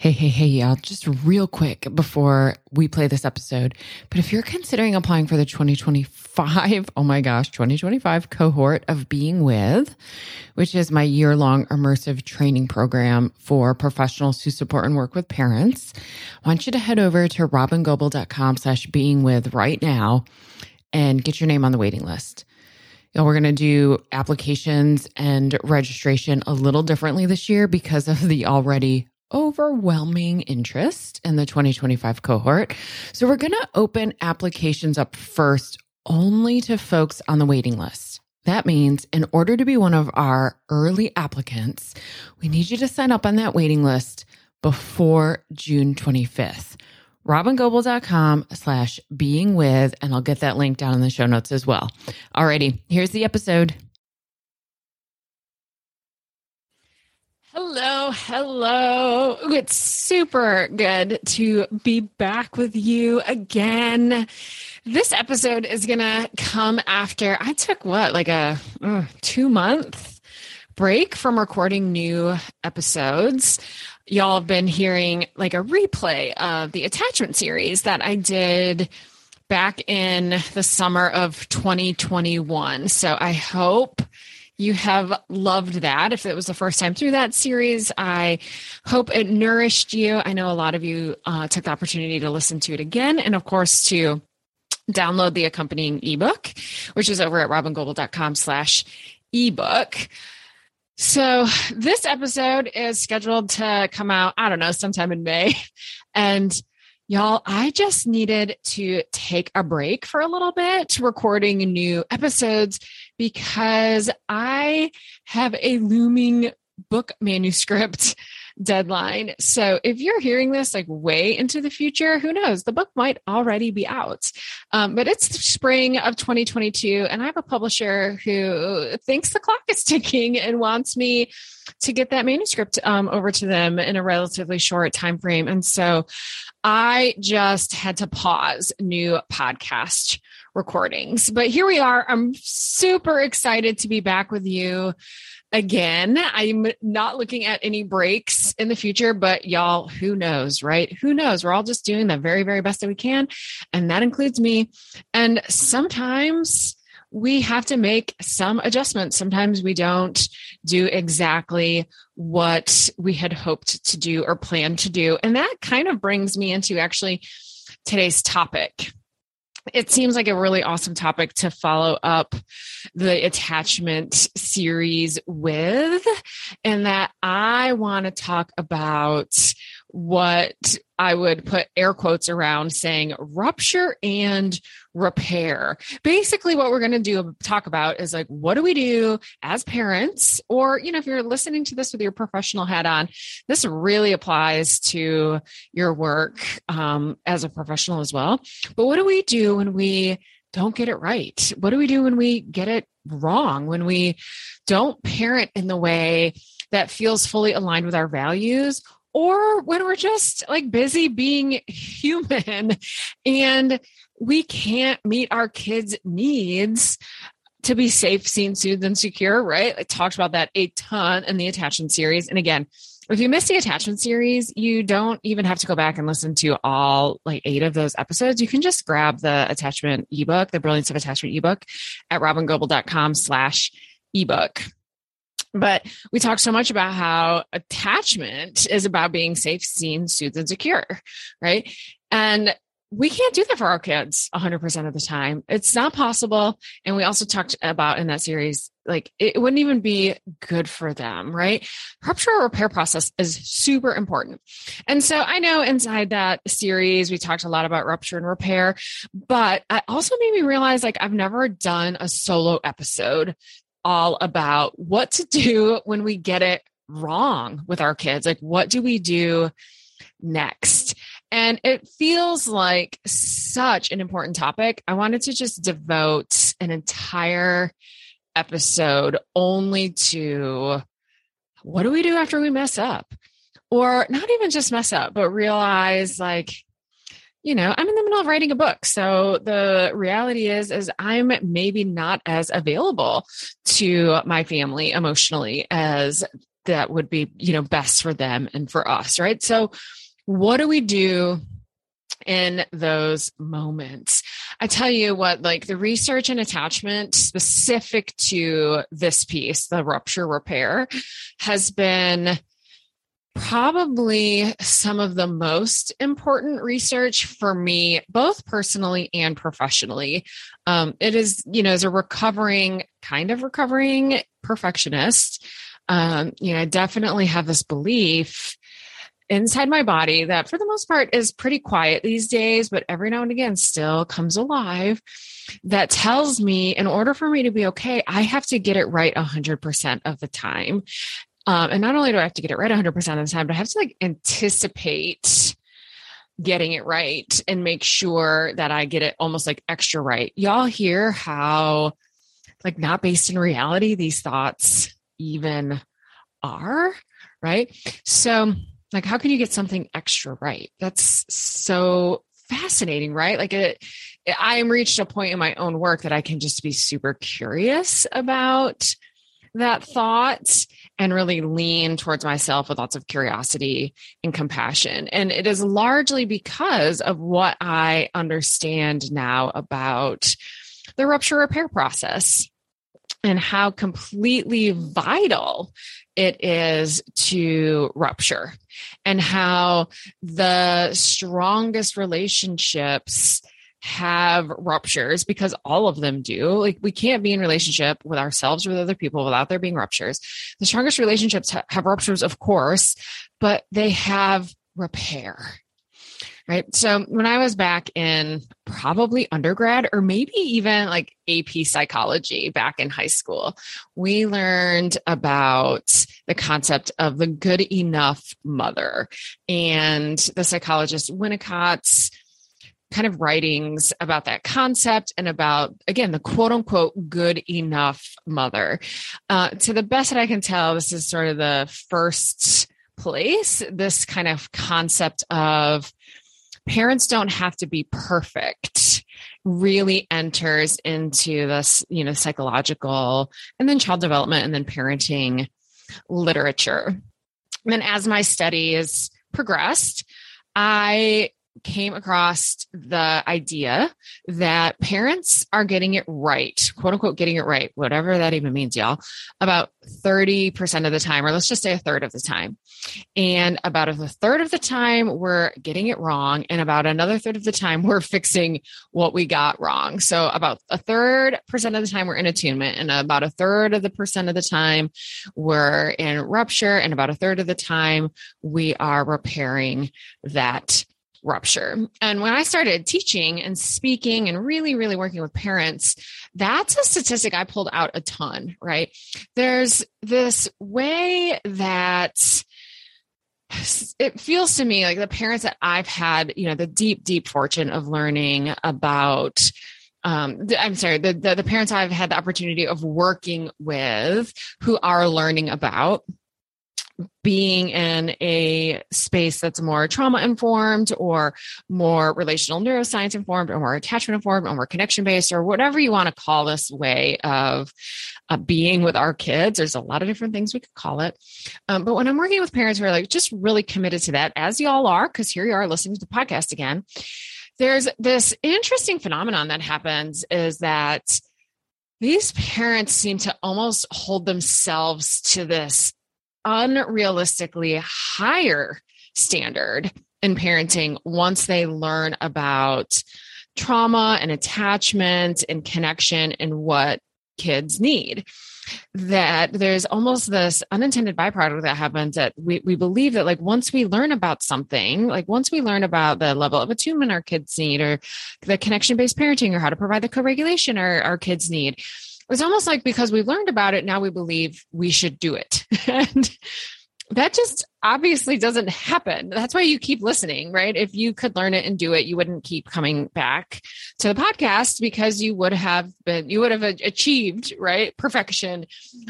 Hey, hey, hey, y'all, just real quick before we play this episode. But if you're considering applying for the 2025, oh my gosh, 2025 cohort of Being With, which is my year long immersive training program for professionals who support and work with parents, I want you to head over to robyngobbel.com slash being with right now and get your name on the waiting list. You we're going to do applications and registration a little differently this year because of the already overwhelming interest in the 2025 cohort. So we're going to open applications up first only to folks on the waiting list. That means in order to be one of our early applicants, we need you to sign up on that waiting list before June 25th. RobynGobbel.com slash being with, and I'll get that link down in the show notes as well. Alrighty, here's the episode. Hello, hello. It's super good to be back with you again. This episode is going to come after I took what, like a uh, two month break from recording new episodes. Y'all have been hearing like a replay of the attachment series that I did back in the summer of 2021. So I hope you have loved that. If it was the first time through that series, I hope it nourished you. I know a lot of you uh, took the opportunity to listen to it again, and of course to download the accompanying ebook, which is over at robyngobbel.com slash ebook. So this episode is scheduled to come out, I don't know, sometime in May. And Y'all, I just needed to take a break for a little bit recording new episodes because I have a looming book manuscript deadline. So if you're hearing this like way into the future, who knows? The book might already be out. Um, but it's spring of 2022, and I have a publisher who thinks the clock is ticking and wants me to get that manuscript um, over to them in a relatively short time frame. And so I just had to pause new podcast recordings. But here we are. I'm super excited to be back with you again. I'm not looking at any breaks in the future, but y'all, who knows, right? Who knows? We're all just doing the very, very best that we can. And that includes me. And sometimes we have to make some adjustments. Sometimes we don't do exactly what we had hoped to do or planned to do. And that kind of brings me into actually today's topic. It seems like a really awesome topic to follow up the attachment series with, and that I want to talk about what I would put air quotes around saying rupture and repair. Basically, what we're going to do talk about is like, what do we do as parents? Or, you know, if you're listening to this with your professional hat on, this really applies to your work um, as a professional as well. But what do we do when we don't get it right? What do we do when we get it wrong? When we don't parent in the way that feels fully aligned with our values or when we're just like busy being human and we can't meet our kids' needs to be safe, seen, soothed, and secure, right? I talked about that a ton in the attachment series. And again, if you missed the attachment series, you don't even have to go back and listen to all like eight of those episodes. You can just grab the attachment ebook, the Brilliance of Attachment ebook at robyngobbel.com slash ebook. But we talk so much about how attachment is about being safe, seen, soothed, and secure, right? And we can't do that for our kids 100% of the time. It's not possible. And we also talked about in that series, like it wouldn't even be good for them, right? Rupture repair process is super important. And so I know inside that series, we talked a lot about rupture and repair, but it also made me realize like I've never done a solo episode all about what to do when we get it wrong with our kids. Like, what do we do next? And it feels like such an important topic. I wanted to just devote an entire episode only to what do we do after we mess up? Or not even just mess up, but realize like, you know, I'm in the middle of writing a book. So the reality is, is I'm maybe not as available to my family emotionally as that would be, you know, best for them and for us, right? So what do we do in those moments. I tell you what, like the research and attachment specific to this piece, the rupture repair, has been probably some of the most important research for me, both personally and professionally. Um, it is, you know, as a recovering, kind of recovering perfectionist, um, you know, I definitely have this belief inside my body that for the most part is pretty quiet these days, but every now and again still comes alive that tells me in order for me to be okay, I have to get it right 100% of the time. Um, and not only do I have to get it right 100% of the time, but I have to like anticipate getting it right and make sure that I get it almost like extra right. Y'all hear how like not based in reality these thoughts even are, right? So like, how can you get something extra right? That's so fascinating, right? Like, it, I am reached a point in my own work that I can just be super curious about that thought and really lean towards myself with lots of curiosity and compassion. And it is largely because of what I understand now about the rupture repair process and how completely vital it is to rupture and how the strongest relationships have ruptures because all of them do. Like we can't be in relationship with ourselves or with other people without there being ruptures. The strongest relationships ha- have ruptures, of course, but they have repair right? So when I was back in probably undergrad or maybe even like AP psychology back in high school, we learned about the concept of the good enough mother and the psychologist Winnicott's kind of writings about that concept and about again the quote unquote good enough mother uh, to the best that i can tell this is sort of the first place this kind of concept of parents don't have to be perfect really enters into this, you know, psychological and then child development and then parenting literature. And then as my studies progressed, I came across the idea that parents are getting it right, quote unquote, getting it right, whatever that even means, y'all, about 30% of the time, or let's just say a third of the time. And about a third of the time, we're getting it wrong. And about another third of the time, we're fixing what we got wrong. So about a third percent of the time, we're in attunement. And about a third of the percent of the time, we're in rupture. And about a third of the time, we are repairing that rupture. And when I started teaching and speaking and really, really working with parents, that's a statistic I pulled out a ton, right? There's this way that it feels to me like the parents that I've had, you know, the deep, deep fortune of learning about um, I'm sorry, the, the, the parents I've had the opportunity of working with who are learning about being in a space that's more trauma informed or more relational neuroscience informed or more attachment informed or more connection based or whatever you want to call this way of uh, being with our kids. There's a lot of different things we could call it. Um, but when I'm working with parents who are like just really committed to that, as y'all are, because here you are listening to the podcast again, there's this interesting phenomenon that happens is that these parents seem to almost hold themselves to this unrealistically higher standard in parenting once they learn about trauma and attachment and connection and what kids need. That there's almost this unintended byproduct that happens that we, we believe that like once we learn about something like once we learn about the level of attunement our kids need or the connection based parenting or how to provide the co-regulation our, our kids need it's almost like because we've learned about it, now we believe we should do it. and that just obviously doesn't happen. That's why you keep listening, right? If you could learn it and do it, you wouldn't keep coming back to the podcast because you would have been, you would have achieved, right? Perfection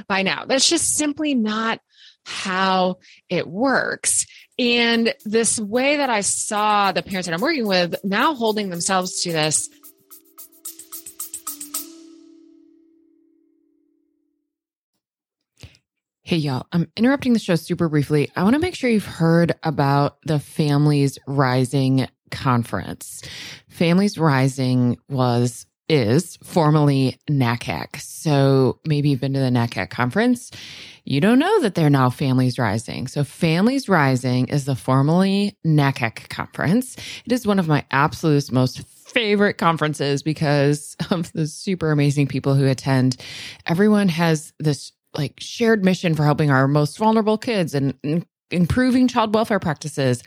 by now. That's just simply not how it works. And this way that I saw the parents that I'm working with now holding themselves to this Hey, y'all, I'm interrupting the show super briefly. I want to make sure you've heard about the Families Rising conference. Families Rising was is formerly NACAC. So maybe you've been to the NACAC conference. You don't know that they're now Families Rising. So Families Rising is the formerly NACAC conference. It is one of my absolute most favorite conferences because of the super amazing people who attend. Everyone has this like shared mission for helping our most vulnerable kids and, and improving child welfare practices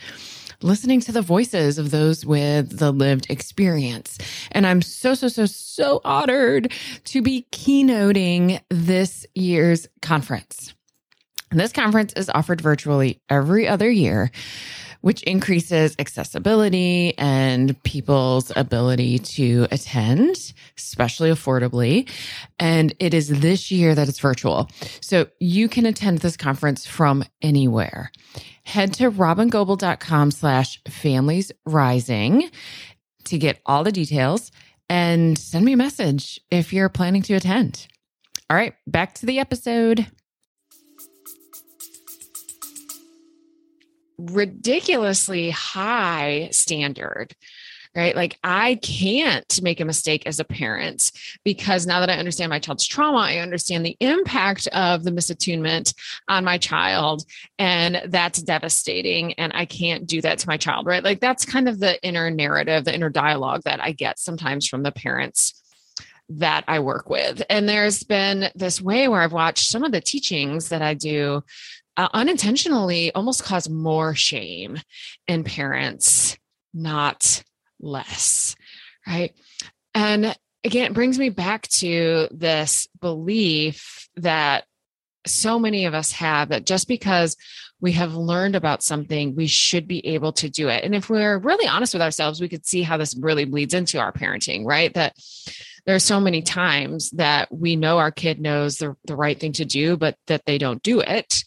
listening to the voices of those with the lived experience. And I'm so, so, so, so honored to be keynoting this year's conference. And this conference is offered virtually every other year which increases accessibility and people's ability to attend, especially affordably. And it is this year that it's virtual. So you can attend this conference from anywhere. Head to robyngobbel.com slash families rising to get all the details and send me a message if you're planning to attend. All right, back to the episode. Ridiculously high standard right? Like I can't make a mistake as a parent because now that I understand my child's trauma, I understand the impact of the misattunement on my child. And that's devastating. And I can't do that to my child, right? Like that's kind of the inner narrative, the inner dialogue that I get sometimes from the parents that I work with. And there's been this way where I've watched some of the teachings that I do uh, unintentionally almost cause more shame in parents, not less. Right. And again, it brings me back to this belief that so many of us have that just because we have learned about something, we should be able to do it. And if we're really honest with ourselves, we could see how this really bleeds into our parenting, right? That there are so many times that we know our kid knows the, the right thing to do, but that they don't do it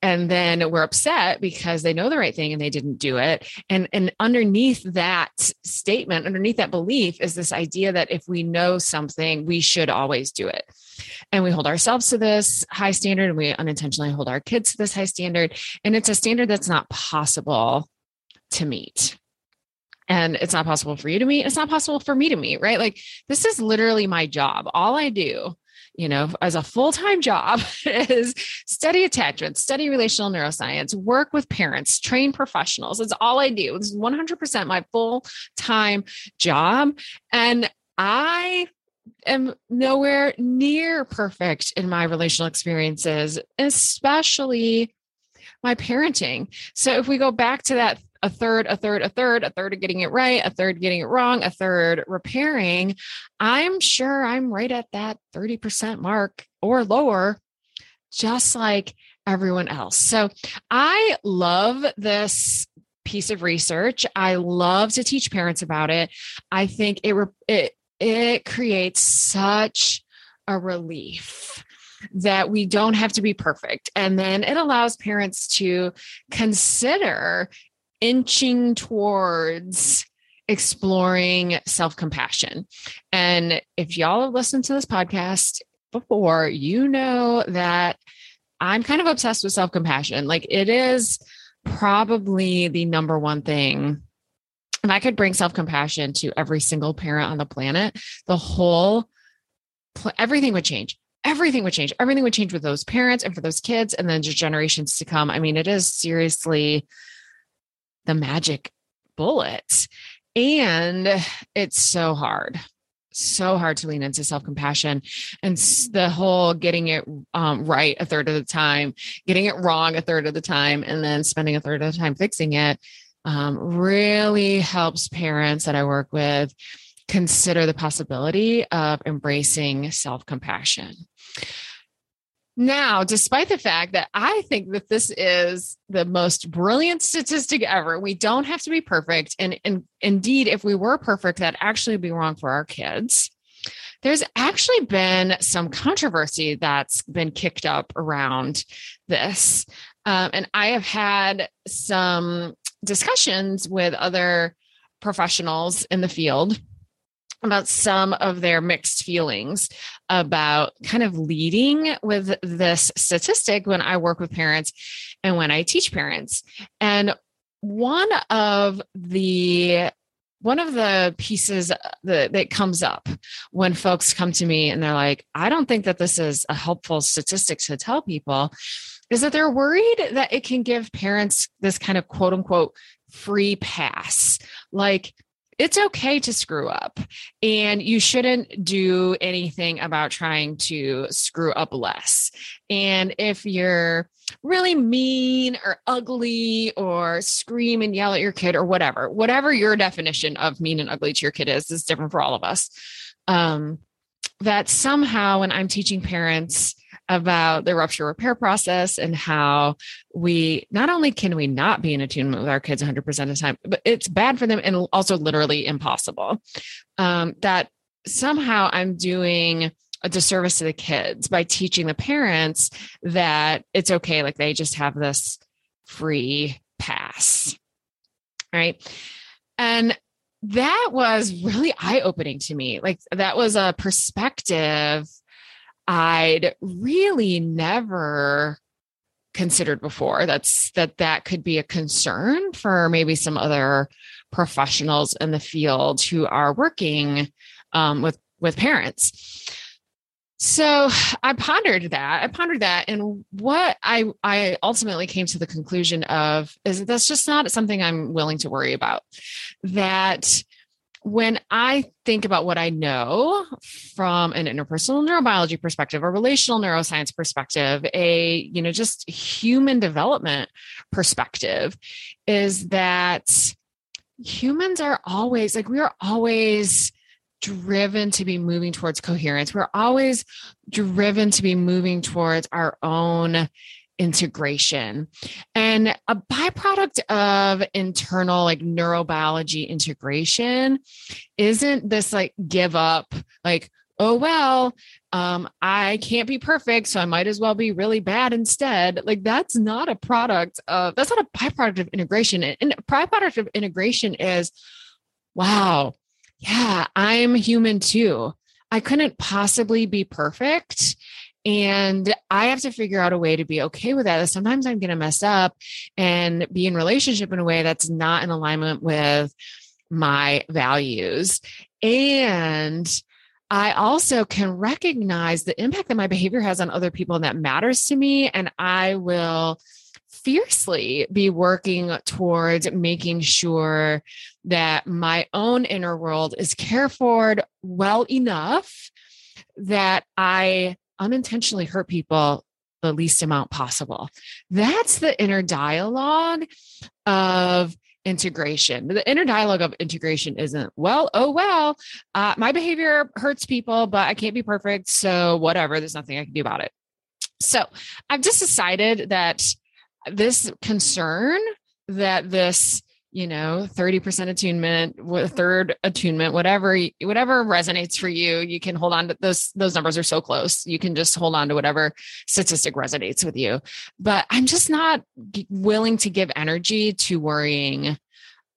and then we're upset because they know the right thing and they didn't do it. And and underneath that statement underneath that belief is this idea that if we know something we should always do it. And we hold ourselves to this high standard and we unintentionally hold our kids to this high standard. And it's a standard that's not possible to meet. And it's not possible for you to meet. It's not possible for me to meet right? Like this is literally my job. All i do you know, as a full time job is study attachment, study relational neuroscience, work with parents, train professionals. It's all I do. It's 100% my full time job. And I am nowhere near perfect in my relational experiences, especially my parenting. So if we go back to that a third, a third, a third, a third of getting it right, a third getting it wrong, a third repairing, I'm sure I'm right at that 30% mark or lower, just like everyone else. So I love this piece of research. I love to teach parents about it. I think it it it creates such a relief that we don't have to be perfect. And then it allows parents to consider inching towards exploring self compassion. And if y'all have listened to this podcast before, you know that I'm kind of obsessed with self compassion. Like it is probably the number one thing. If I could bring self compassion to every single parent on the planet, the whole, everything would change. Everything would change. Everything would change with those parents and for those kids and then generations to come. I mean, it is seriously the magic bullet. And it's so hard, so hard to lean into self compassion and the whole getting it um, right a third of the time, getting it wrong a third of the time, and then spending a third of the time fixing it um, really helps parents that I work with consider the possibility of embracing self compassion. Now, despite the fact that I think that this is the most brilliant statistic ever, we don't have to be perfect. And, and indeed, if we were perfect, that actually would be wrong for our kids. There's actually been some controversy that's been kicked up around this. Um, and I have had some discussions with other professionals in the field about some of their mixed feelings about kind of leading with this statistic when I work with parents and when I teach parents. And one of the one of the pieces uh, that, that comes up when folks come to me and they're like, I don't think that this is a helpful statistic to tell people is that they're worried that it can give parents this kind of quote unquote free pass. Like, it's okay to screw up and you shouldn't do anything about trying to screw up less. And if you're really mean or ugly or scream and yell at your kid or whatever, whatever your definition of mean and ugly to your kid is, is different for all of us. Um, that somehow when I'm teaching parents about the rupture repair process and how we not only can we not be in attunement with our kids 100% of the time, but it's bad for them and also literally impossible. Um, that somehow I'm doing a disservice to the kids by teaching the parents that it's okay, like they just have this free pass. Right. And that was really eye opening to me. Like, that was a perspective I'd really never considered before. That's that that could be a concern for maybe some other professionals in the field who are working um, with with parents. So I pondered that. I pondered that, and what I I ultimately came to the conclusion of is that that's just not something I'm willing to worry about. That when I think about what I know from an interpersonal neurobiology perspective, a relational neuroscience perspective, a, you know, just human development perspective, is that humans are always like, we are always driven to be moving towards coherence. We're always driven to be moving towards our own integration. And a byproduct of internal like neurobiology integration isn't this like give up, like, oh, well, um, I can't be perfect, so I might as well be really bad instead. Like, that's not a product of, that's not a byproduct of integration. And a byproduct of integration is, wow, yeah, I'm human too. I couldn't possibly be perfect. And I have to figure out a way to be okay with that. Sometimes I'm going to mess up and be in relationship in a way that's not in alignment with my values. And I also can recognize the impact that my behavior has on other people and that matters to me. And I will fiercely be working towards making sure that my own inner world is cared for well enough that I unintentionally hurt people the least amount possible. That's the inner dialogue of integration. The inner dialogue of integration isn't, well, oh, well, uh, my behavior hurts people, but I can't be perfect. So, whatever, there's nothing I can do about it. So, I've just decided that this concern that this you know 30% attunement third attunement whatever whatever resonates for you you can hold on to those those numbers are so close. You can just hold on to whatever statistic resonates with you. But i'm just not willing to give energy to worrying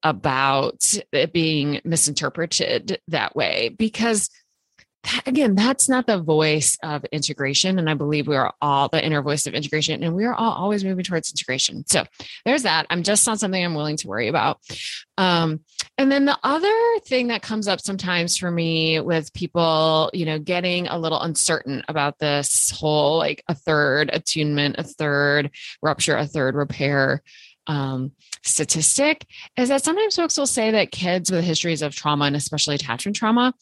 about it being misinterpreted that way because that, again, that's not the voice of integration. And I believe we are all the inner voice of integration, and we are all always moving towards integration. So there's that. I'm just not something I'm willing to worry about. Um, and then the other thing that comes up sometimes for me with people, you know, getting a little uncertain about this whole like a third attunement, a third rupture, a third repair um, statistic is that sometimes folks will say that kids with histories of trauma and especially attachment trauma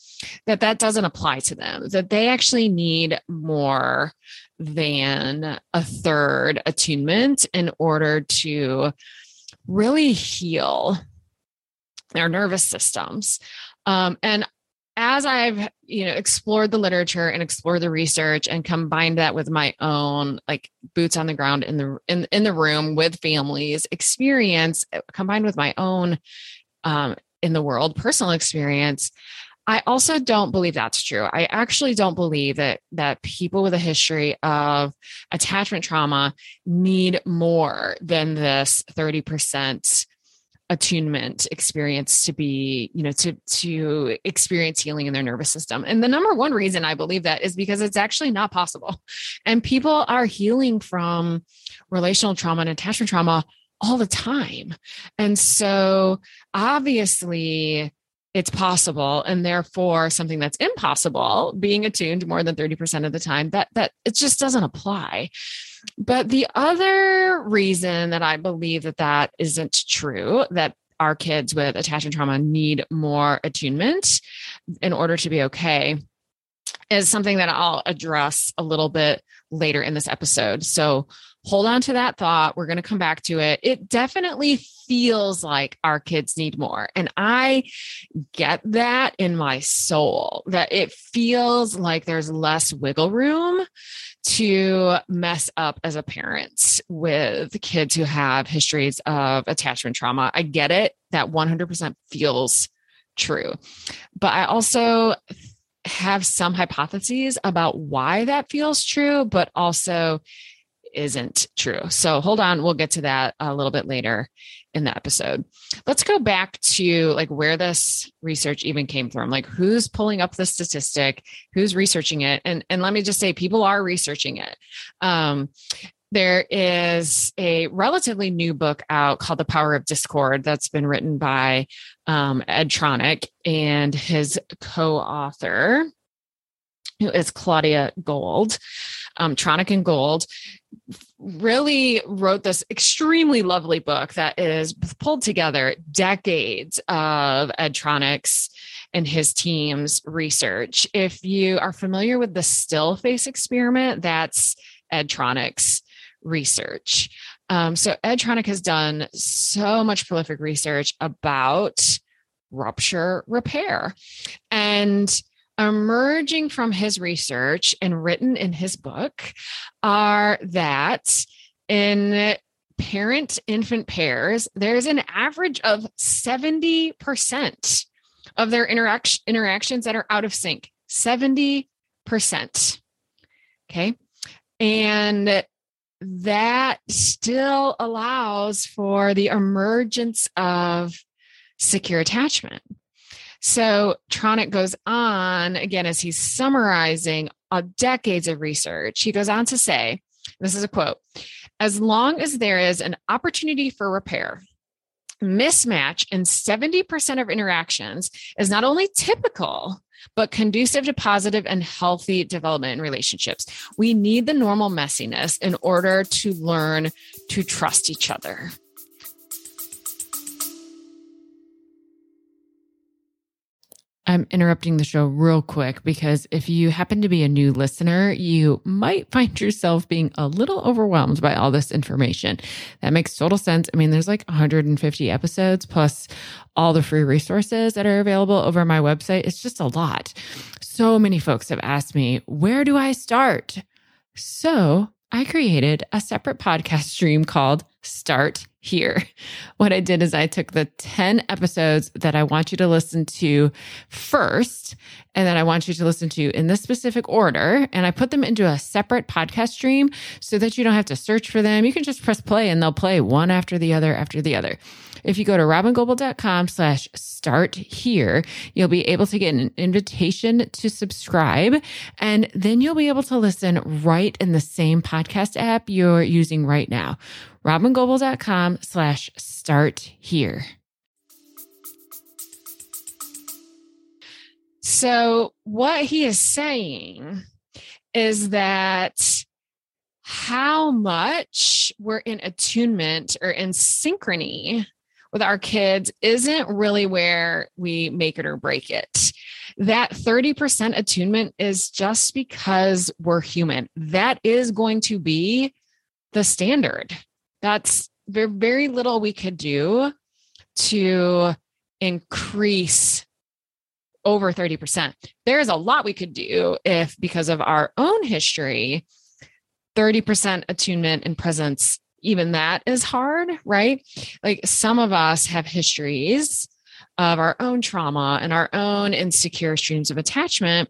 that that doesn't apply to them that they actually need more than a third attunement in order to really heal their nervous systems. Um, and as I've you know explored the literature and explored the research and combined that with my own like boots on the ground in the in in the room with families experience uh, combined with my own um, in the world personal experience, I also don't believe that's true. I actually don't believe that that people with a history of attachment trauma need more than this thirty percent attunement experience to be you know to to experience healing in their nervous system. And the number one reason i believe that is because it's actually not possible. And people are healing from relational trauma and attachment trauma all the time. And so obviously it's possible and therefore something that's impossible being attuned more than 30% of the time that that it just doesn't apply but the other reason that I believe that that isn't true, that our kids with attachment trauma need more attunement in order to be okay, is something that I'll address a little bit later in this episode. So hold on to that thought. We're going to come back to it. It definitely feels like our kids need more. And I get that in my soul, that it feels like there's less wiggle room to mess up as a parent with kids who have histories of attachment trauma. I get it. That 100% feels true. But I also have some hypotheses about why that feels true, but also isn't true. So hold on, we'll get to that a little bit later in the episode. Let's go back to like where this research even came from. Like who's pulling up the statistic, who's researching it. And and let me just say people are researching it. Um there is a relatively new book out called The Power of Discord that's been written by um, Ed Tronick and his co author, who is Claudia Gold, um, Tronick and Gold really wrote this extremely lovely book that is pulled together decades of Ed Tronick's and his team's research. If you are familiar with the still face experiment, that's Ed Tronick's research. Um, so Ed Tronick has done so much prolific research about rupture repair. And emerging from his research and written in his book are that in parent infant pairs, there's an average of 70% of their interaction, interactions that are out of sync. 70%. Okay. And that still allows for the emergence of secure attachment. So Tronick goes on again as he's summarizing uh, decades of research. He goes on to say, this is a quote as long as there is an opportunity for repair, mismatch in 70% of interactions is not only typical, but conducive to positive and healthy development in relationships. We need the normal messiness in order to learn to trust each other. I'm interrupting the show real quick because if you happen to be a new listener, you might find yourself being a little overwhelmed by all this information. That makes total sense. I mean, there's like 150 episodes plus all the free resources that are available over my website. It's just a lot. So many folks have asked me, where do I start? So I created a separate podcast stream called Start Here. What I did is I took the 10 episodes that I want you to listen to first, and that I want you to listen to in this specific order, and I put them into a separate podcast stream so that you don't have to search for them. You can just press play and they'll play one after the other after the other. If you go to robyngobbel.com slash start here, you'll be able to get an invitation to subscribe. And then you'll be able to listen right in the same podcast app you're using right now. robyngobbel.com slash start here. So what he is saying is that how much we're in attunement or in synchrony with our kids isn't really where we make it or break it. That 30% attunement is just because we're human. That is going to be the standard. That's very, very little we could do to increase over 30%. There's a lot we could do if, because of our own history, 30% attunement and presence even that is hard, right? Like some of us have histories of our own trauma and our own insecure streams of attachment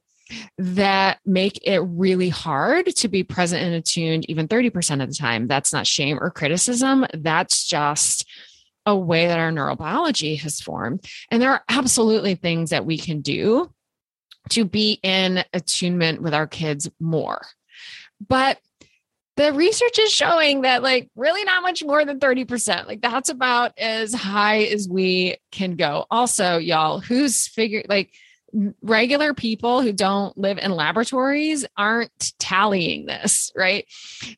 that make it really hard to be present and attuned even 30% of the time. That's not shame or criticism. That's just a way that our neurobiology has formed. And there are absolutely things that we can do to be in attunement with our kids more. But the research is showing that like really not much more than 30%. Like that's about as high as we can go. Also, y'all, who's figured like regular people who don't live in laboratories aren't tallying this, right?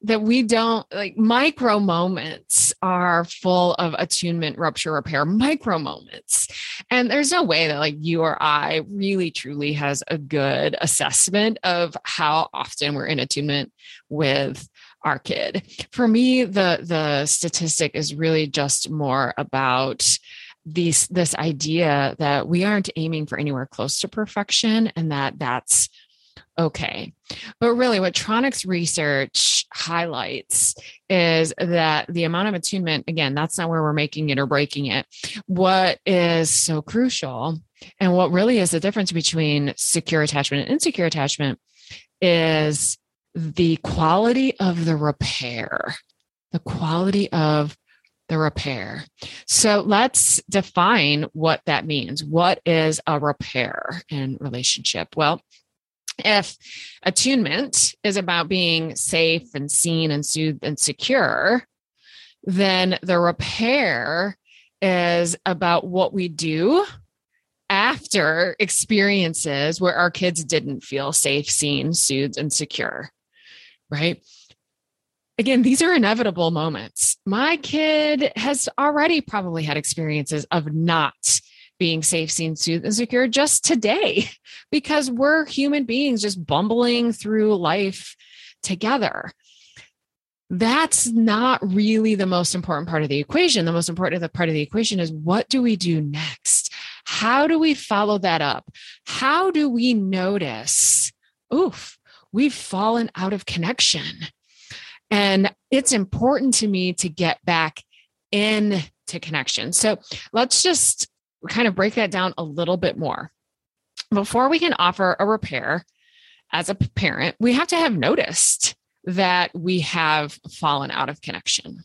That we don't like micro moments are full of attunement, rupture, repair, micro moments. And there's no way that like you or I really truly has a good assessment of how often we're in attunement with our kid. For me, the the statistic is really just more about these this idea that we aren't aiming for anywhere close to perfection and that that's okay. But really, what Tronick's research highlights is that the amount of attunement, again, that's not where we're making it or breaking it. What is so crucial and what really is the difference between secure attachment and insecure attachment is the quality of the repair, the quality of the repair. So let's define what that means. What is a repair in relationship? Well, if attunement is about being safe and seen and soothed and secure, then the repair is about what we do after experiences where our kids didn't feel safe, seen, soothed, and secure right? Again, these are inevitable moments. My kid has already probably had experiences of not being safe, seen, soothed, and secure just today because we're human beings just bumbling through life together. That's not really the most important part of the equation. The most important part of the equation is what do we do next? How do we follow that up? How do we notice, oof, we've fallen out of connection. And it's important to me to get back into connection. So let's just kind of break that down a little bit more. Before we can offer a repair as a parent, we have to have noticed that we have fallen out of connection.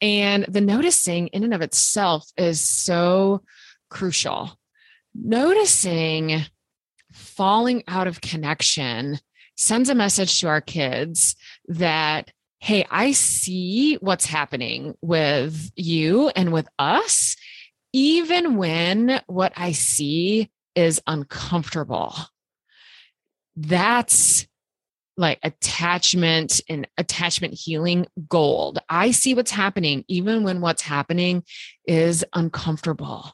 And the noticing in and of itself is so crucial. Noticing falling out of connection sends a message to our kids that, hey, I see what's happening with you and with us, even when what I see is uncomfortable. That's like attachment and attachment healing gold. I see what's happening, even when what's happening is uncomfortable.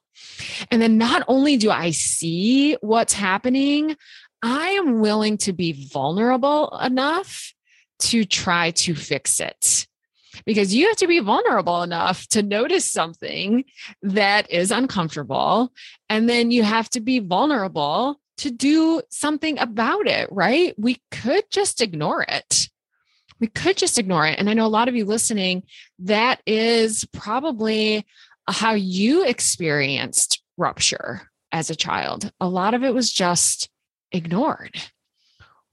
And then not only do I see what's happening, I am willing to be vulnerable enough to try to fix it. Because you have to be vulnerable enough to notice something that is uncomfortable. And then you have to be vulnerable to do something about it, right? We could just ignore it. We could just ignore it. And I know a lot of you listening, that is probably how you experienced rupture as a child. A lot of it was just ignored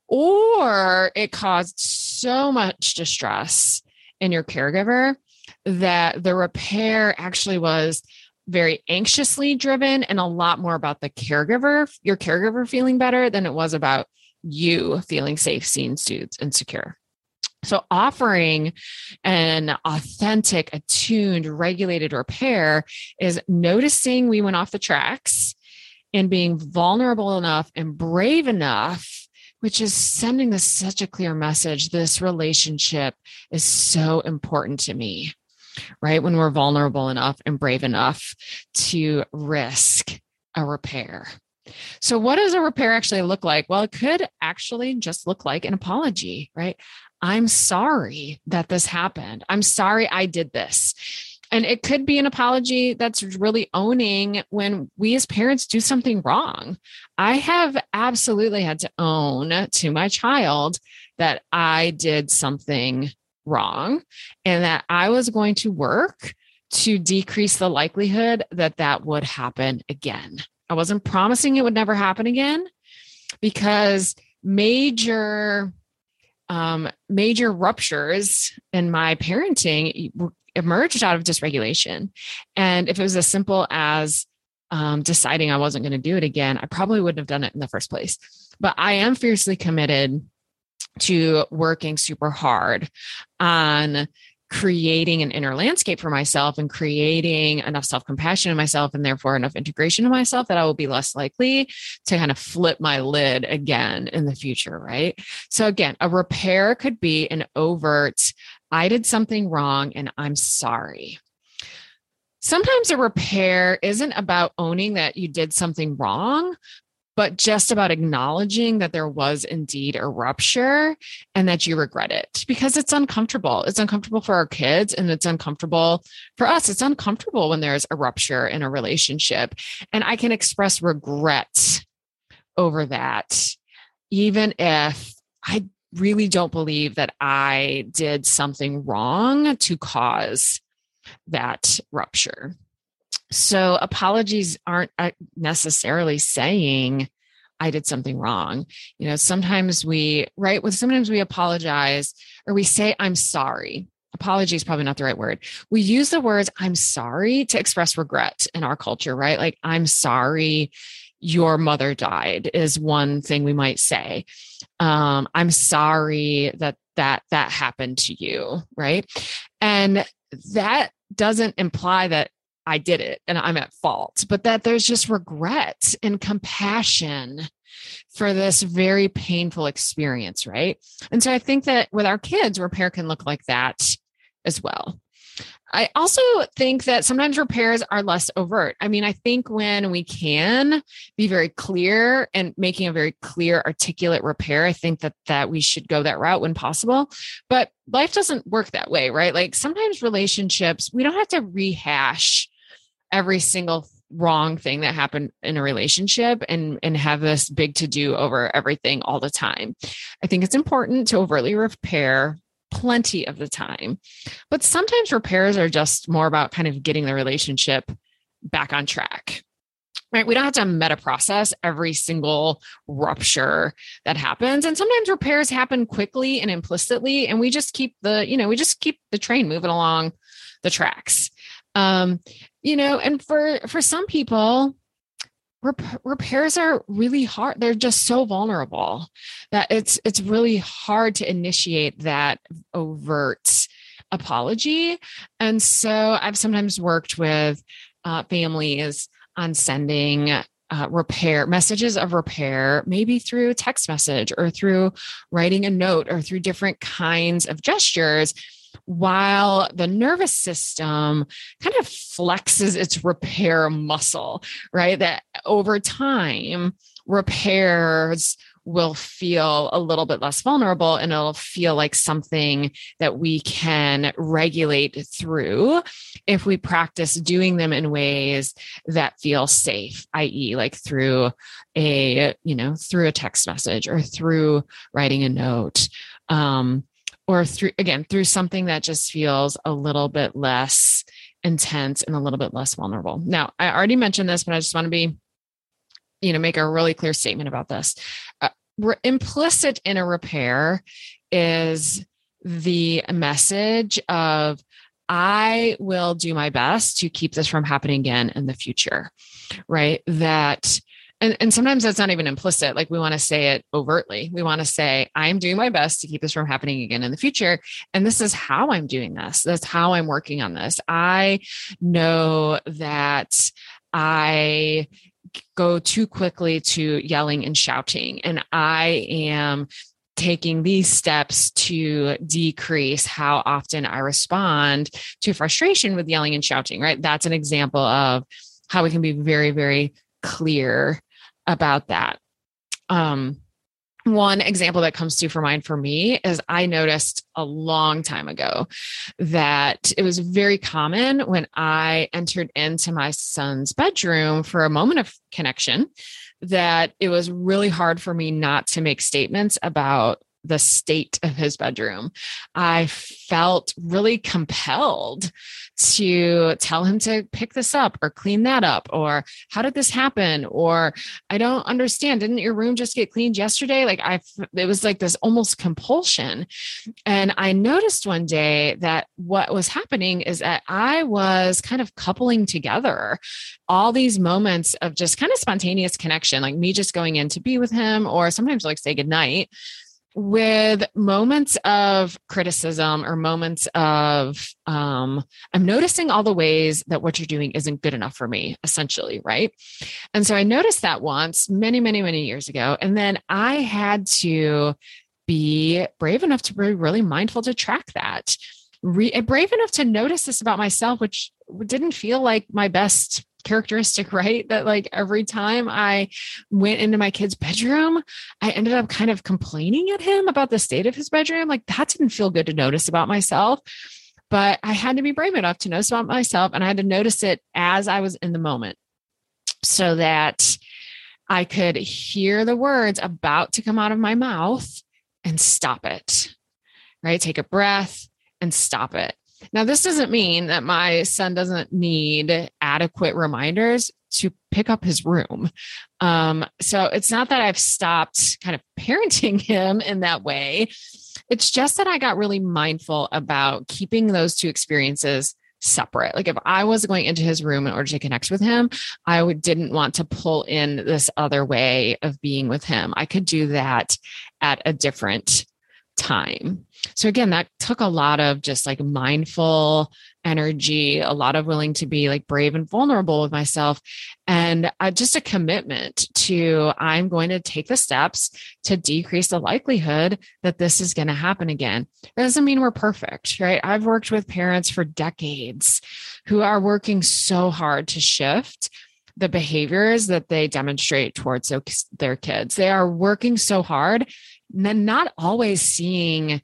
or it caused so much distress in your caregiver that the repair actually was very anxiously driven and a lot more about the caregiver, your caregiver feeling better than it was about you feeling safe, seen, soothed, and secure. So, offering an authentic, attuned, regulated repair is noticing we went off the tracks and being vulnerable enough and brave enough which is sending this such a clear message this relationship is so important to me right? When we're vulnerable enough and brave enough to risk a repair. So what does a repair actually look like? Well it could actually just look like an apology right? I'm sorry that this happened. I'm sorry i did this and it could be an apology that's really owning when we as parents do something wrong. I have absolutely had to own to my child that I did something wrong and that I was going to work to decrease the likelihood that that would happen again. I wasn't promising it would never happen again because major um, major ruptures in my parenting emerged out of dysregulation. And if it was as simple as um, deciding I wasn't going to do it again, I probably wouldn't have done it in the first place. But I am fiercely committed to working super hard on creating an inner landscape for myself and creating enough self compassion in myself and therefore enough integration in myself that I will be less likely to kind of flip my lid again in the future. Right. So, again, a repair could be an overt, I did something wrong and I'm sorry. Sometimes a repair isn't about owning that you did something wrong, but just about acknowledging that there was indeed a rupture and that you regret it because it's uncomfortable. It's uncomfortable for our kids and it's uncomfortable for us. It's uncomfortable when there's a rupture in a relationship. And I can express regret over that, even if I really don't believe that I did something wrong to cause that rupture. So apologies aren't uh, necessarily saying I did something wrong. You know, sometimes we, right, with sometimes we apologize or we say, I'm sorry. Apology is probably not the right word. We use the words I'm sorry to express regret in our culture, right? Like, I'm sorry your mother died is one thing we might say. Um, I'm sorry that that that happened to you, right? And that doesn't imply that I did it and I'm at fault, but that there's just regret and compassion for this very painful experience, right? And so I think that with our kids, repair can look like that as well. I also think that sometimes repairs are less overt. I mean, I think when we can be very clear and making a very clear, articulate repair, I think that that we should go that route when possible. But life doesn't work that way, right? Like sometimes relationships, we don't have to rehash every single wrong thing that happened in a relationship and and have this big to do over everything all the time. I think it's important to overtly repair plenty of the time. But sometimes repairs are just more about kind of getting the relationship back on track. Right? We don't have to meta process every single rupture that happens. And sometimes repairs happen quickly and implicitly and we just keep the, you know, we just keep the train moving along the tracks. Um, you know, and for for some people, rep- repairs are really hard. They're just so vulnerable that it's it's really hard to initiate that overt apology. And so I've sometimes worked with uh, families on sending uh, repair messages of repair, maybe through text message or through writing a note or through different kinds of gestures while the nervous system kind of flexes its repair muscle, right? That over time, repairs will feel a little bit less vulnerable and it'll feel like something that we can regulate through if we practice doing them in ways that feel safe i.e. like through a you know through a text message or through writing a note um, or through again through something that just feels a little bit less intense and a little bit less vulnerable now i already mentioned this but i just want to be you know make a really clear statement about this uh, re- implicit in a repair is the message of I will do my best to keep this from happening again in the future, right? That and, and sometimes that's not even implicit like we want to say it overtly. We want to say i'm doing my best to keep this from happening again in the future and this is how i'm doing this. That's how i'm working on this. I know that i go too quickly to yelling and shouting and i am taking these steps to decrease how often I respond to frustration with yelling and shouting, right? That's an example of how we can be very, very clear about that. Um, one example that comes to for mind for me is I noticed a long time ago that it was very common when I entered into my son's bedroom for a moment of connection that it was really hard for me not to make statements about the state of his bedroom. I felt really compelled to tell him to pick this up or clean that up or how did this happen? Or I don't understand didn't your room just get cleaned yesterday? Like I it was like this almost compulsion. And I noticed one day that what was happening is that I was kind of coupling together all these moments of just kind of spontaneous connection like me just going in to be with him or sometimes like say goodnight with moments of criticism or moments of um, i'm noticing all the ways that what you're doing isn't good enough for me essentially right? And so i noticed that once many many many years ago and then i had to be brave enough to be really mindful to track that Re- brave enough to notice this about myself which didn't feel like my best characteristic, right? That like every time I went into my kid's bedroom, I ended up kind of complaining at him about the state of his bedroom. Like that didn't feel good to notice about myself. But I had to be brave enough to notice about myself and I had to notice it as I was in the moment so that I could hear the words about to come out of my mouth and stop it, right? Take a breath and stop it. Now, this doesn't mean that my son doesn't need adequate reminders to pick up his room. Um, so it's not that I've stopped kind of parenting him in that way. It's just that I got really mindful about keeping those two experiences separate. Like if I was going into his room in order to connect with him, I didn't want to pull in this other way of being with him. I could do that at a different time. So again, that took a lot of just like mindful energy, a lot of willing to be like brave and vulnerable with myself, and uh, just a commitment to I'm going to take the steps to decrease the likelihood that this is going to happen again. It doesn't mean we're perfect, right? I've worked with parents for decades who are working so hard to shift the behaviors that they demonstrate towards their kids. They are working so hard and not always seeing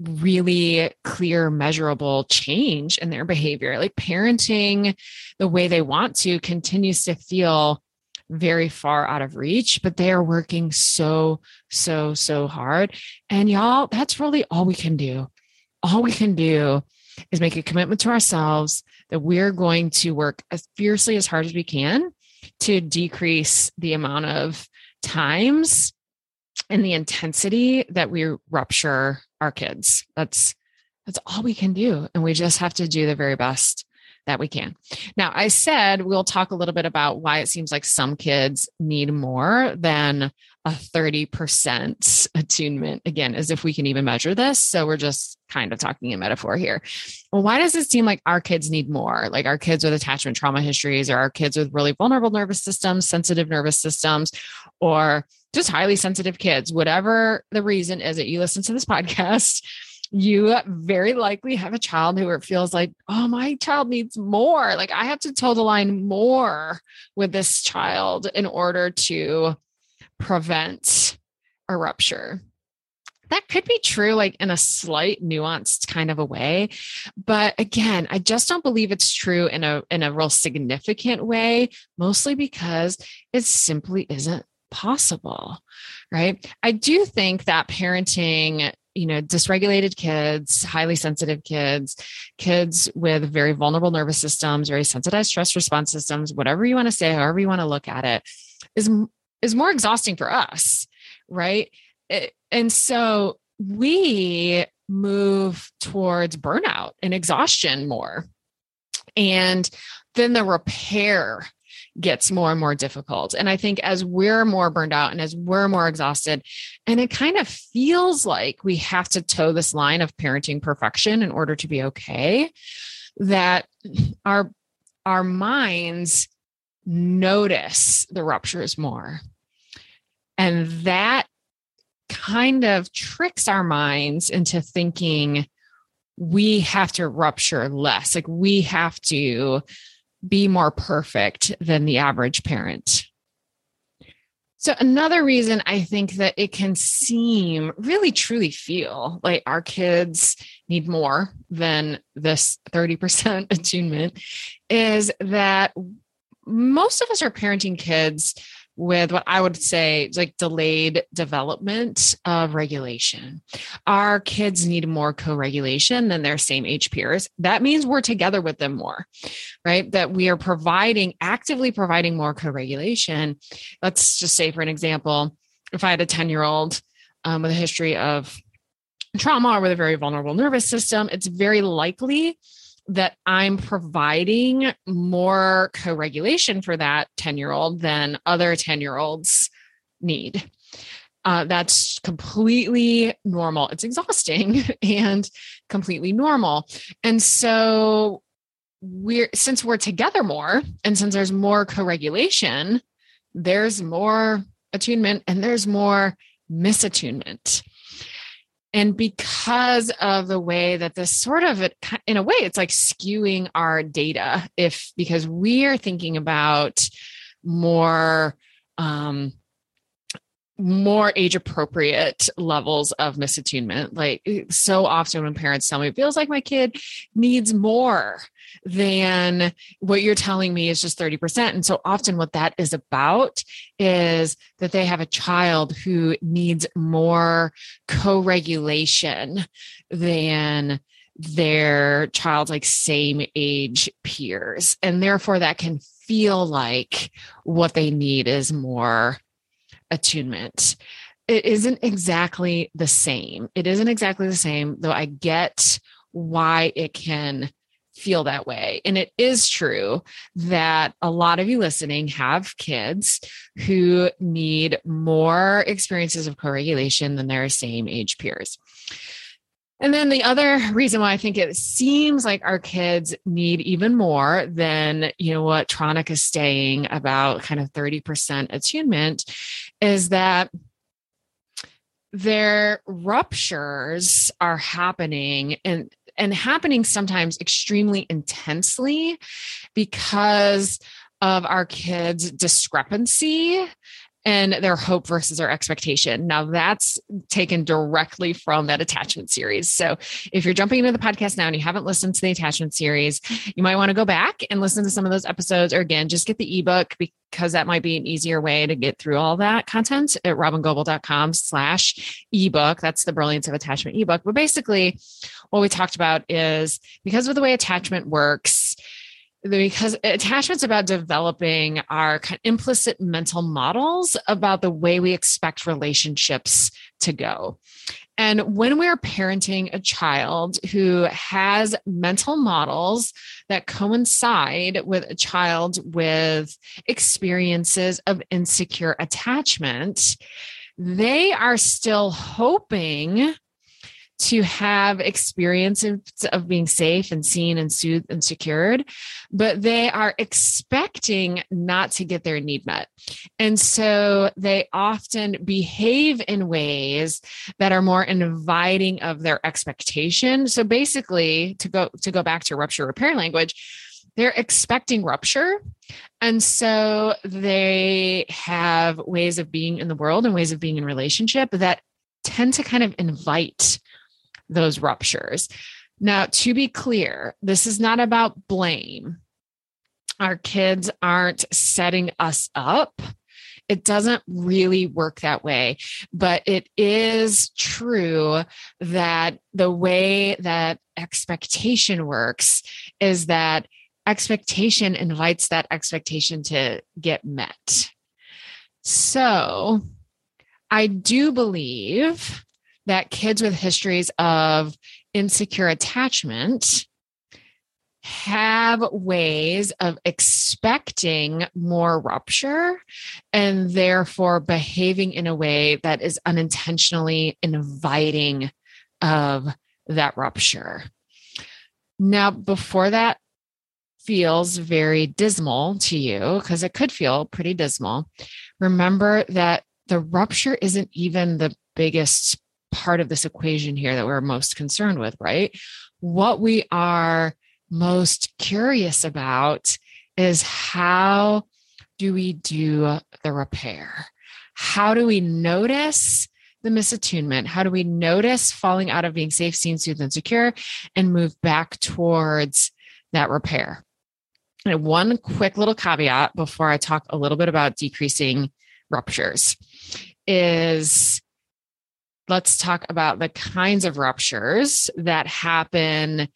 really clear, measurable change in their behavior. Like parenting the way they want to continues to feel very far out of reach, but they are working so, so, so hard. And y'all, that's really all we can do. All we can do is make a commitment to ourselves that we're going to work as fiercely as hard as we can to decrease the amount of times and the intensity that we rupture our kids. That's that's all we can do and we just have to do the very best that we can. Now, I said we'll talk a little bit about why it seems like some kids need more than a 30% attunement, again, as if we can even measure this. So we're just kind of talking in metaphor here. Well, why does it seem like our kids need more? Like our kids with attachment trauma histories, or our kids with really vulnerable nervous systems, sensitive nervous systems, or just highly sensitive kids, whatever the reason is that you listen to this podcast, you very likely have a child who feels like, oh, my child needs more. Like I have to toe the line more with this child in order to prevent a rupture. That could be true, like in a slight nuanced kind of a way. But again, I just don't believe it's true in a in a real significant way, mostly because it simply isn't possible, right? I do think that parenting you know dysregulated kids highly sensitive kids kids with very vulnerable nervous systems very sensitized stress response systems whatever you want to say however you want to look at it is is more exhausting for us right it, and so we move towards burnout and exhaustion more and then the repair gets more and more difficult. And I think as we're more burned out and as we're more exhausted, and it kind of feels like we have to toe this line of parenting perfection in order to be okay, that our our minds notice the ruptures more. And that kind of tricks our minds into thinking we have to rupture less. Like we have to be more perfect than the average parent. So, another reason I think that it can seem really truly feel like our kids need more than this 30% attunement is that most of us are parenting kids with what I would say like delayed development of regulation. Our kids need more co regulation than their same age peers. That means we're together with them more, right? That we are providing, actively providing more co regulation. Let's just say, for an example, if I had a 10 year old um, with a history of trauma or with a very vulnerable nervous system, it's very likely that I'm providing more co regulation for that 10 year old than other 10 year olds need. Uh, that's completely normal. It's exhausting and completely normal. And so, we're since we're together more, and since there's more co regulation, there's more attunement and there's more misattunement. And because of the way that this sort of, in a way, it's like skewing our data, if because we are thinking about more, um, more age appropriate levels of misattunement. Like so often when parents tell me, it feels like my kid needs more than what you're telling me is just 30%. And so often what that is about is that they have a child who needs more co regulation than their child's like same age peers. And therefore, that can feel like what they need is more attunement. It isn't exactly the same. It isn't exactly the same, though I get why it can feel that way. And it is true that a lot of you listening have kids who need more experiences of co regulation than their same age peers. And then the other reason why I think it seems like our kids need even more than, you know, what Tronick is saying about kind of 30% attunement is that their ruptures are happening and and happening sometimes extremely intensely because of our kids' discrepancy and their hope versus their expectation. Now, that's taken directly from that attachment series. So, if you're jumping into the podcast now and you haven't listened to the attachment series, you might want to go back and listen to some of those episodes, or again, just get the ebook because that might be an easier way to get through all that content at robyngobbel.com slash ebook. That's the brilliance of attachment ebook. But basically, what we talked about is because of the way attachment works, because attachment's about developing our kind of implicit mental models about the way we expect relationships to go. And when we're parenting a child who has mental models that coincide with a child with experiences of insecure attachment, they are still hoping to have experiences of being safe and seen and soothed and secured, but they are expecting not to get their need met. And so they often behave in ways that are more inviting of their expectation. So basically, to go to go back to rupture repair language, they're expecting rupture. And so they have ways of being in the world and ways of being in relationship that tend to kind of invite those ruptures. Now, to be clear, this is not about blame. Our kids aren't setting us up. It doesn't really work that way. But it is true that the way that expectation works is that expectation invites that expectation to get met. So I do believe that kids with histories of insecure attachment have ways of expecting more rupture and therefore behaving in a way that is unintentionally inviting of that rupture. Now, before that feels very dismal to you, because it could feel pretty dismal, remember that the rupture isn't even the biggest part of this equation here that we're most concerned with, right? What we are most curious about is how do we do the repair? How do we notice the misattunement? How do we notice falling out of being safe, seen, soothed, and secure and move back towards that repair? And one quick little caveat before I talk a little bit about decreasing ruptures is let's talk about the kinds of ruptures that happen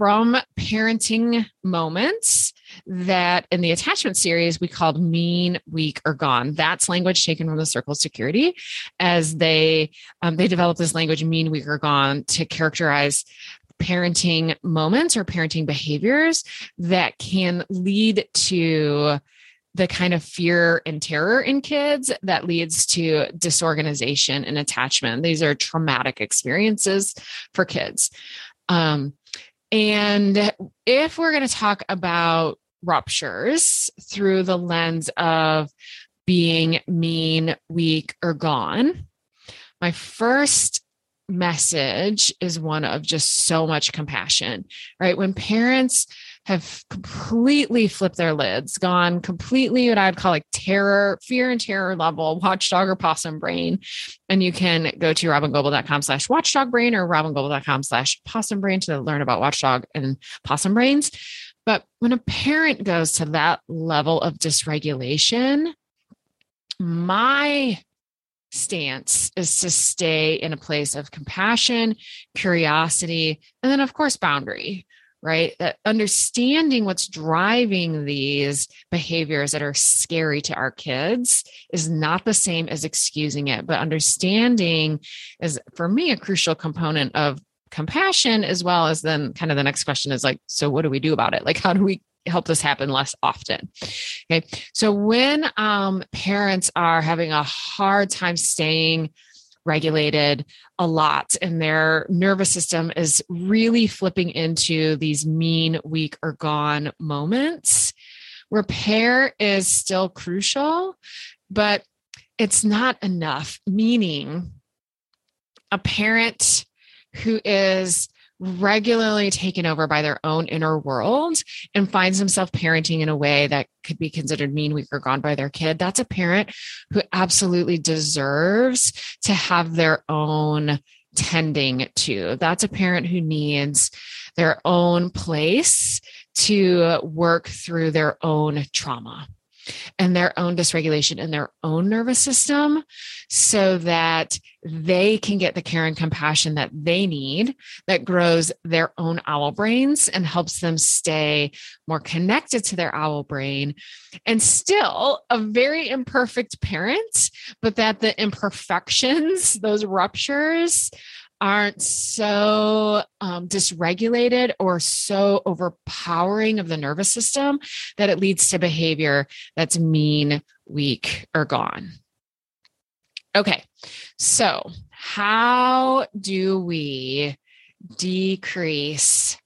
from parenting moments that in the attachment series we called mean weak or gone. That's language taken from the circle of security as they um, they developed this language mean weak or gone to characterize parenting moments or parenting behaviors that can lead to the kind of fear and terror in kids that leads to disorganization and attachment. These are traumatic experiences for kids. Um, and if we're going to talk about ruptures through the lens of being mean, weak, or gone, my first message is one of just so much compassion, right? When parents have completely flipped their lids, gone completely what I'd call like terror, fear and terror level, watchdog or possum brain. And you can go to robyngobbel.com slash watchdog brain or robyngobbel.com slash possum brain to learn about watchdog and possum brains. But when a parent goes to that level of dysregulation, my stance is to stay in a place of compassion, curiosity, and then, of course, boundary, right? That understanding what's driving these behaviors that are scary to our kids is not the same as excusing it, but understanding is, for me, a crucial component of compassion as well as then kind of the next question is like so what do we do about it like how do we help this happen less often. Okay. So when um, parents are having a hard time staying regulated a lot and their nervous system is really flipping into these mean, weak, or gone moments, repair is still crucial, but it's not enough. Meaning, a parent who is regularly taken over by their own inner world and finds himself parenting in a way that could be considered mean, weak, or gone by their kid, that's a parent who absolutely deserves to have their own tending to. That's a parent who needs their own place to work through their own trauma and their own dysregulation in their own nervous system so that they can get the care and compassion that they need that grows their own owl brains and helps them stay more connected to their owl brain and still a very imperfect parent but that the imperfections those ruptures aren't so um, dysregulated or so overpowering of the nervous system that it leads to behavior that's mean, weak, or gone. Okay, so how do we decrease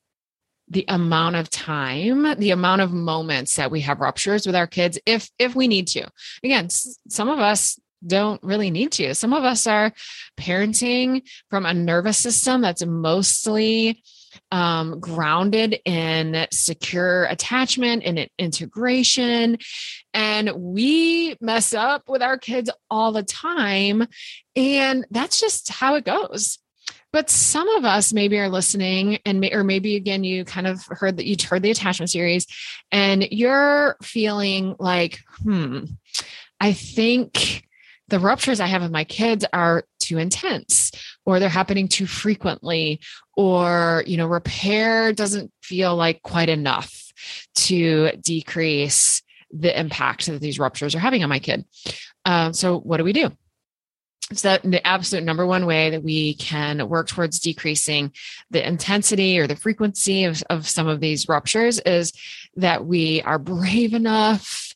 the amount of time the amount of moments that we have ruptures with our kids if if we need to again some of us don't really need to. Some of us are parenting from a nervous system that's mostly um, grounded in secure attachment and integration. And we mess up with our kids all the time. And that's just how it goes. But some of us maybe are listening, and may, or maybe again you kind of heard that you heard the attachment series, and you're feeling like, hmm, I think the ruptures I have in my kids are too intense or they're happening too frequently or you know repair doesn't feel like quite enough to decrease the impact that these ruptures are having on my kid. Um, so what do we do? So the absolute number one way that we can work towards decreasing the intensity or the frequency of, of some of these ruptures is that we are brave enough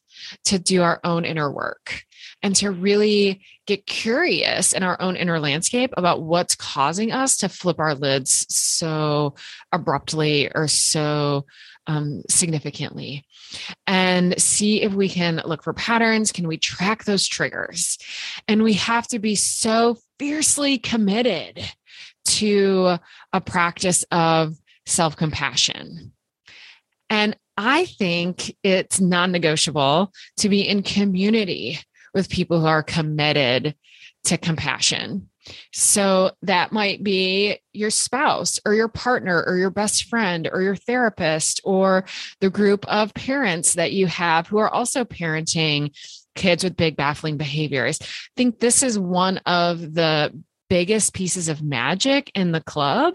to do our own inner work and to really get curious in our own inner landscape about what's causing us to flip our lids so abruptly or so um, significantly and see if we can look for patterns. Can we track those triggers? And we have to be so fiercely committed to a practice of self compassion. And I think it's non negotiable to be in community with people who are committed to compassion. So that might be your spouse or your partner or your best friend or your therapist or the group of parents that you have who are also parenting kids with big baffling behaviors. I think this is one of the biggest pieces of magic in the club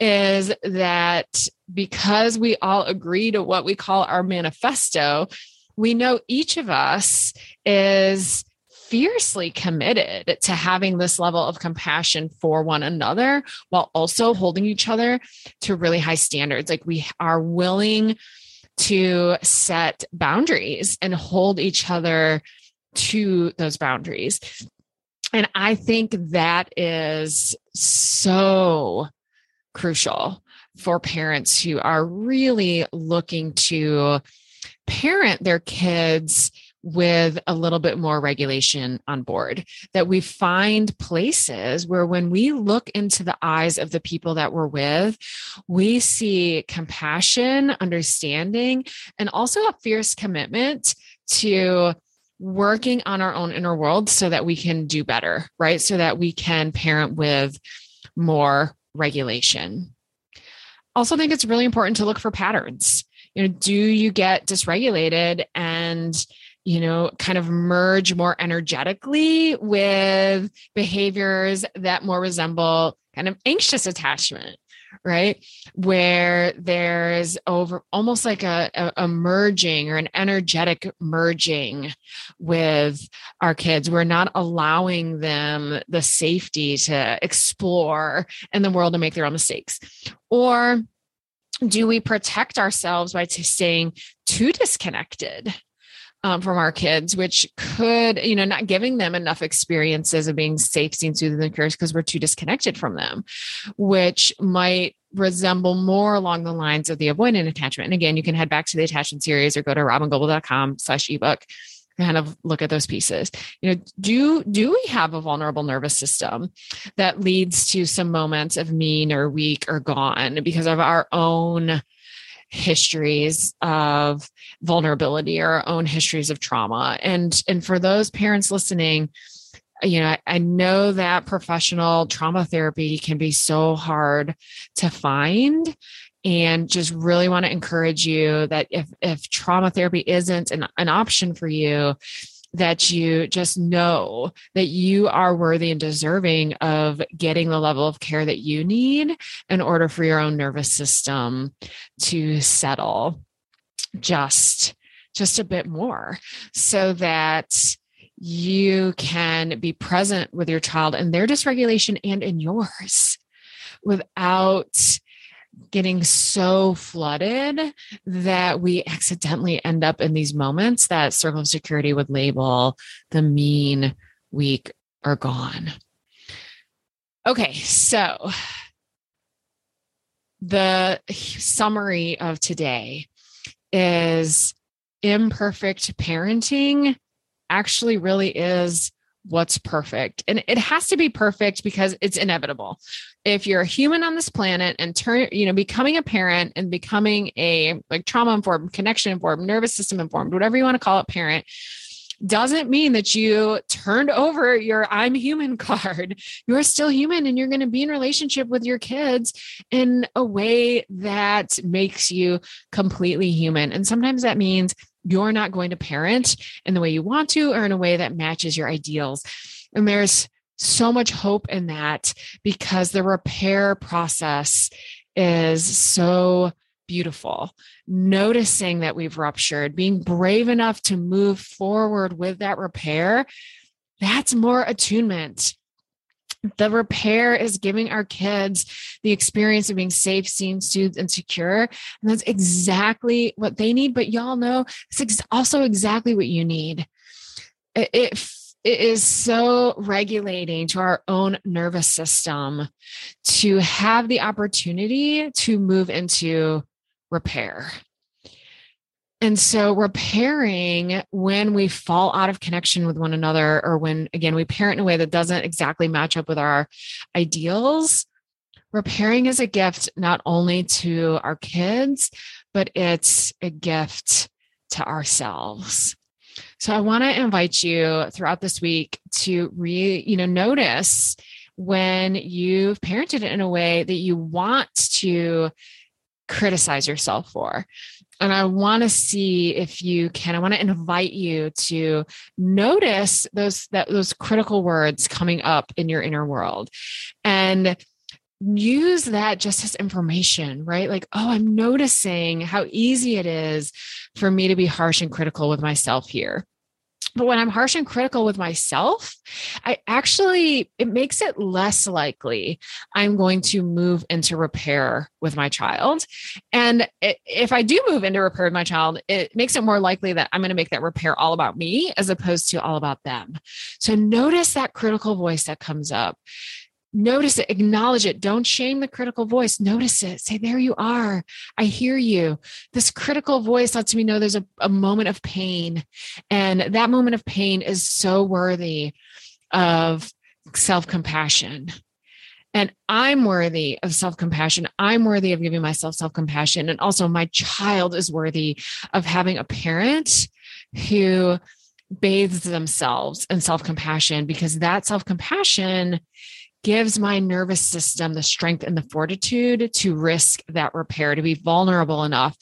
is that because we all agree to what we call our manifesto, we know each of us is fiercely committed to having this level of compassion for one another while also holding each other to really high standards. Like we are willing to set boundaries and hold each other to those boundaries. And I think that is so crucial for parents who are really looking to parent their kids with a little bit more regulation on board. That we find places where, when we look into the eyes of the people that we're with, we see compassion, understanding, and also a fierce commitment to working on our own inner world so that we can do better, right? So that we can parent with more regulation. Also, think it's really important to look for patterns. You know, do you get dysregulated and you know, kind of merge more energetically with behaviors that more resemble kind of anxious attachment, right? Where there's over almost like a, a, a, merging or an energetic merging with our kids. We're not allowing them the safety to explore in the world and make their own mistakes. Or do we protect ourselves by staying too disconnected? um, from our kids, which could, you know, not giving them enough experiences of being safe, seen, soothed, and curious because we're too disconnected from them, which might resemble more along the lines of the avoidant attachment. And again, you can head back to the attachment series or go to robyngobbel.com slash ebook kind of look at those pieces. You know do do we have a vulnerable nervous system that leads to some moments of mean or weak or gone because of our own histories of vulnerability or our own histories of trauma? And and for those parents listening you know I, I know that professional trauma therapy can be so hard to find and just really want to encourage you that if if trauma therapy isn't an, an option for you that you just know that you are worthy and deserving of getting the level of care that you need in order for your own nervous system to settle just just a bit more so that you can be present with your child in their dysregulation and in yours without getting so flooded that we accidentally end up in these moments that circle of security would label the mean, weak, or gone. Okay, so the summary of today is imperfect parenting actually really is what's perfect. And it has to be perfect because it's inevitable. If you're a human on this planet and turn, you know, becoming a parent and becoming a like trauma informed, connection informed, nervous system informed, whatever you want to call it, parent, doesn't mean that you turned over your I'm human card. You're still human and you're going to be in relationship with your kids in a way that makes you completely human. And sometimes that means you're not going to parent in the way you want to or in a way that matches your ideals. And there's so much hope in that because the repair process is so beautiful. Noticing that we've ruptured, being brave enough to move forward with that repair, that's more attunement the repair is giving our kids the experience of being safe, seen, soothed, and secure. And that's exactly what they need. But y'all know it's also exactly what you need. It, it, it is so regulating to our own nervous system to have the opportunity to move into repair. And so repairing when we fall out of connection with one another, or when, again, we parent in a way that doesn't exactly match up with our ideals, repairing is a gift not only to our kids, but it's a gift to ourselves. So I want to invite you throughout this week to re, you know, notice when you've parented in a way that you want to criticize yourself for. And I want to see if you can, I want to invite you to notice those that those critical words coming up in your inner world. And use that just as information, right? Like, oh, I'm noticing how easy it is for me to be harsh and critical with myself here. But when I'm harsh and critical with myself, I actually, it makes it less likely I'm going to move into repair with my child. And if I do move into repair with my child, it makes it more likely that I'm going to make that repair all about me as opposed to all about them. So notice that critical voice that comes up notice it, acknowledge it. Don't shame the critical voice. Notice it. Say, there you are. I hear you. This critical voice lets me know there's a, a moment of pain. And that moment of pain is so worthy of self compassion. And I'm worthy of self compassion. I'm worthy of giving myself self compassion. And also, my child is worthy of having a parent who bathes themselves in self compassion because that self compassion gives my nervous system the strength and the fortitude to risk that repair, to be vulnerable enough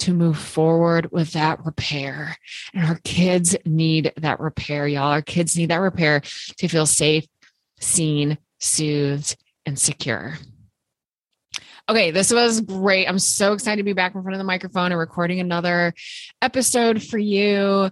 to move forward with that repair. And our kids need that repair, y'all. Our kids need that repair to feel safe, seen, soothed, and secure. Okay, this was great. I'm so excited to be back in front of the microphone and recording another episode for you.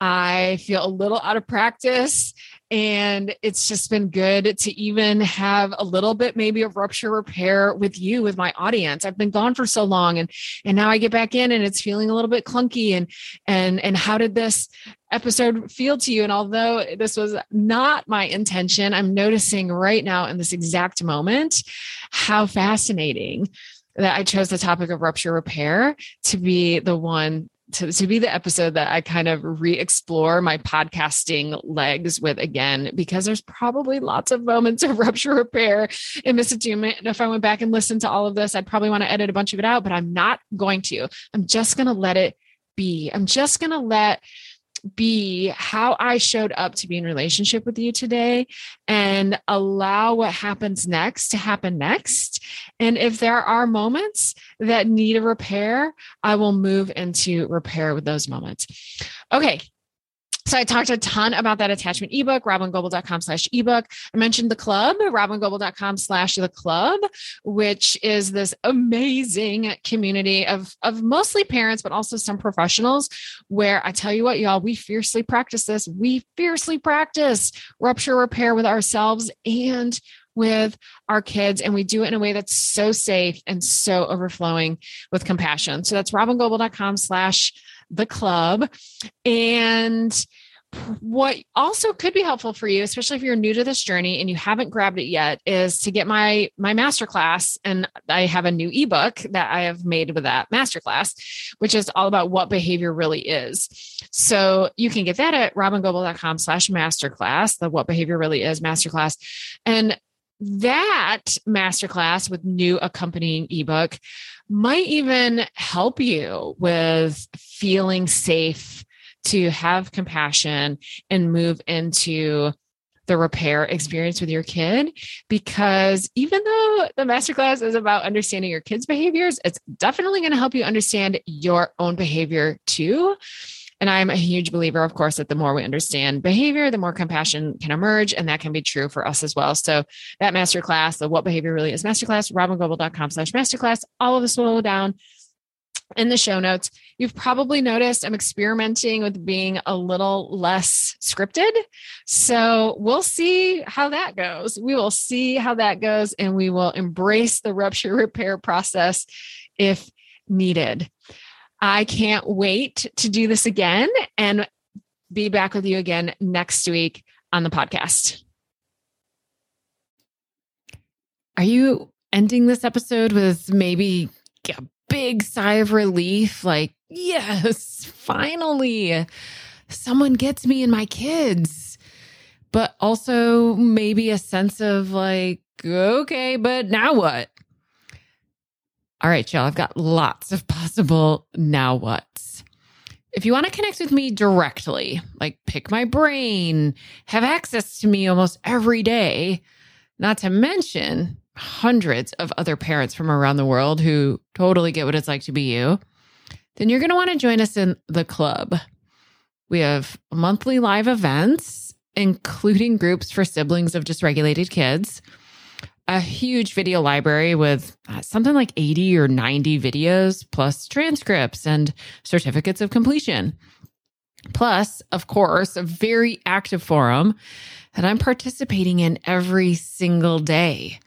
I feel a little out of practice and it's just been good to even have a little bit maybe of rupture repair with you with my audience. I've been gone for so long and and now i get back in and it's feeling a little bit clunky and and and how did this episode feel to you? And although this was not my intention i'm noticing right now in this exact moment how fascinating that I chose the topic of rupture repair to be the one to, to be the episode that I kind of re explore my podcasting legs with again, because there's probably lots of moments of rupture repair in misattunement. And if I went back and listened to all of this, I'd probably want to edit a bunch of it out, but I'm not going to. I'm just going to let it be. I'm just going to let be how I showed up to be in relationship with you today and allow what happens next to happen next. And if there are moments that need a repair, I will move into repair with those moments. Okay, so I talked a ton about that attachment ebook, robyngobbel.com slash ebook. I mentioned the club, robyngobbel.com slash the club, which is this amazing community of, of mostly parents, but also some professionals where I tell you what, y'all, we fiercely practice this. We fiercely practice rupture repair with ourselves and with our kids and we do it in a way that's so safe and so overflowing with compassion so that's robyngobbel.com slash the club. And what also could be helpful for you especially if you're new to this journey and you haven't grabbed it yet is to get my my masterclass. And i have a new ebook that i have made with that masterclass which is all about what behavior really is. So you can get that at robyngobbel.com slash masterclass the what behavior really is masterclass. And that masterclass with new accompanying ebook might even help you with feeling safe to have compassion and move into the repair experience with your kid. Because even though the masterclass is about understanding your kids behaviors it's definitely going to help you understand your own behavior too and I'm a huge believer, of course, that the more we understand behavior, the more compassion can emerge. And that can be true for us as well. So that masterclass, the what behavior really is masterclass, robyngobbel.com slash masterclass, all of this will go down in the show notes. You've probably noticed I'm experimenting with being a little less scripted. So we'll see how that goes. We will see how that goes and we will embrace the rupture repair process if needed. I can't wait to do this again and be back with you again next week on the podcast. Are you ending this episode with maybe a big sigh of relief? Like, yes, finally, someone gets me and my kids. But also maybe a sense of like, okay, but now what? All right, y'all, I've got lots of possible now what's. If you want to connect with me directly, like pick my brain, have access to me almost every day, not to mention hundreds of other parents from around the world who totally get what it's like to be you, then you're going to want to join us in the club. We have monthly live events, including groups for siblings of dysregulated kids, a huge video library with uh, something like 80 or 90 videos, plus transcripts and certificates of completion. Plus, of course, a very active forum that I'm participating in every single day.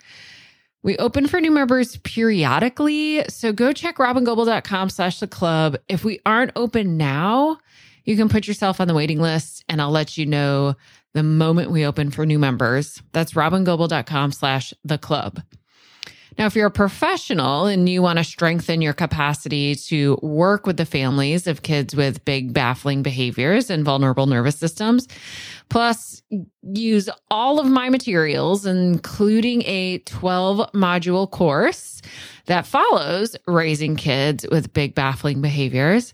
We open for new members periodically. So go check robyngobbel.com slash the club. If we aren't open now, you can put yourself on the waiting list and I'll let you know the moment we open for new members. That's robyngobbel.com slash the club. Now, if you're a professional and you want to strengthen your capacity to work with the families of kids with big, baffling behaviors and vulnerable nervous systems, plus use all of my materials, including a 12 module course that follows raising kids with big, baffling behaviors,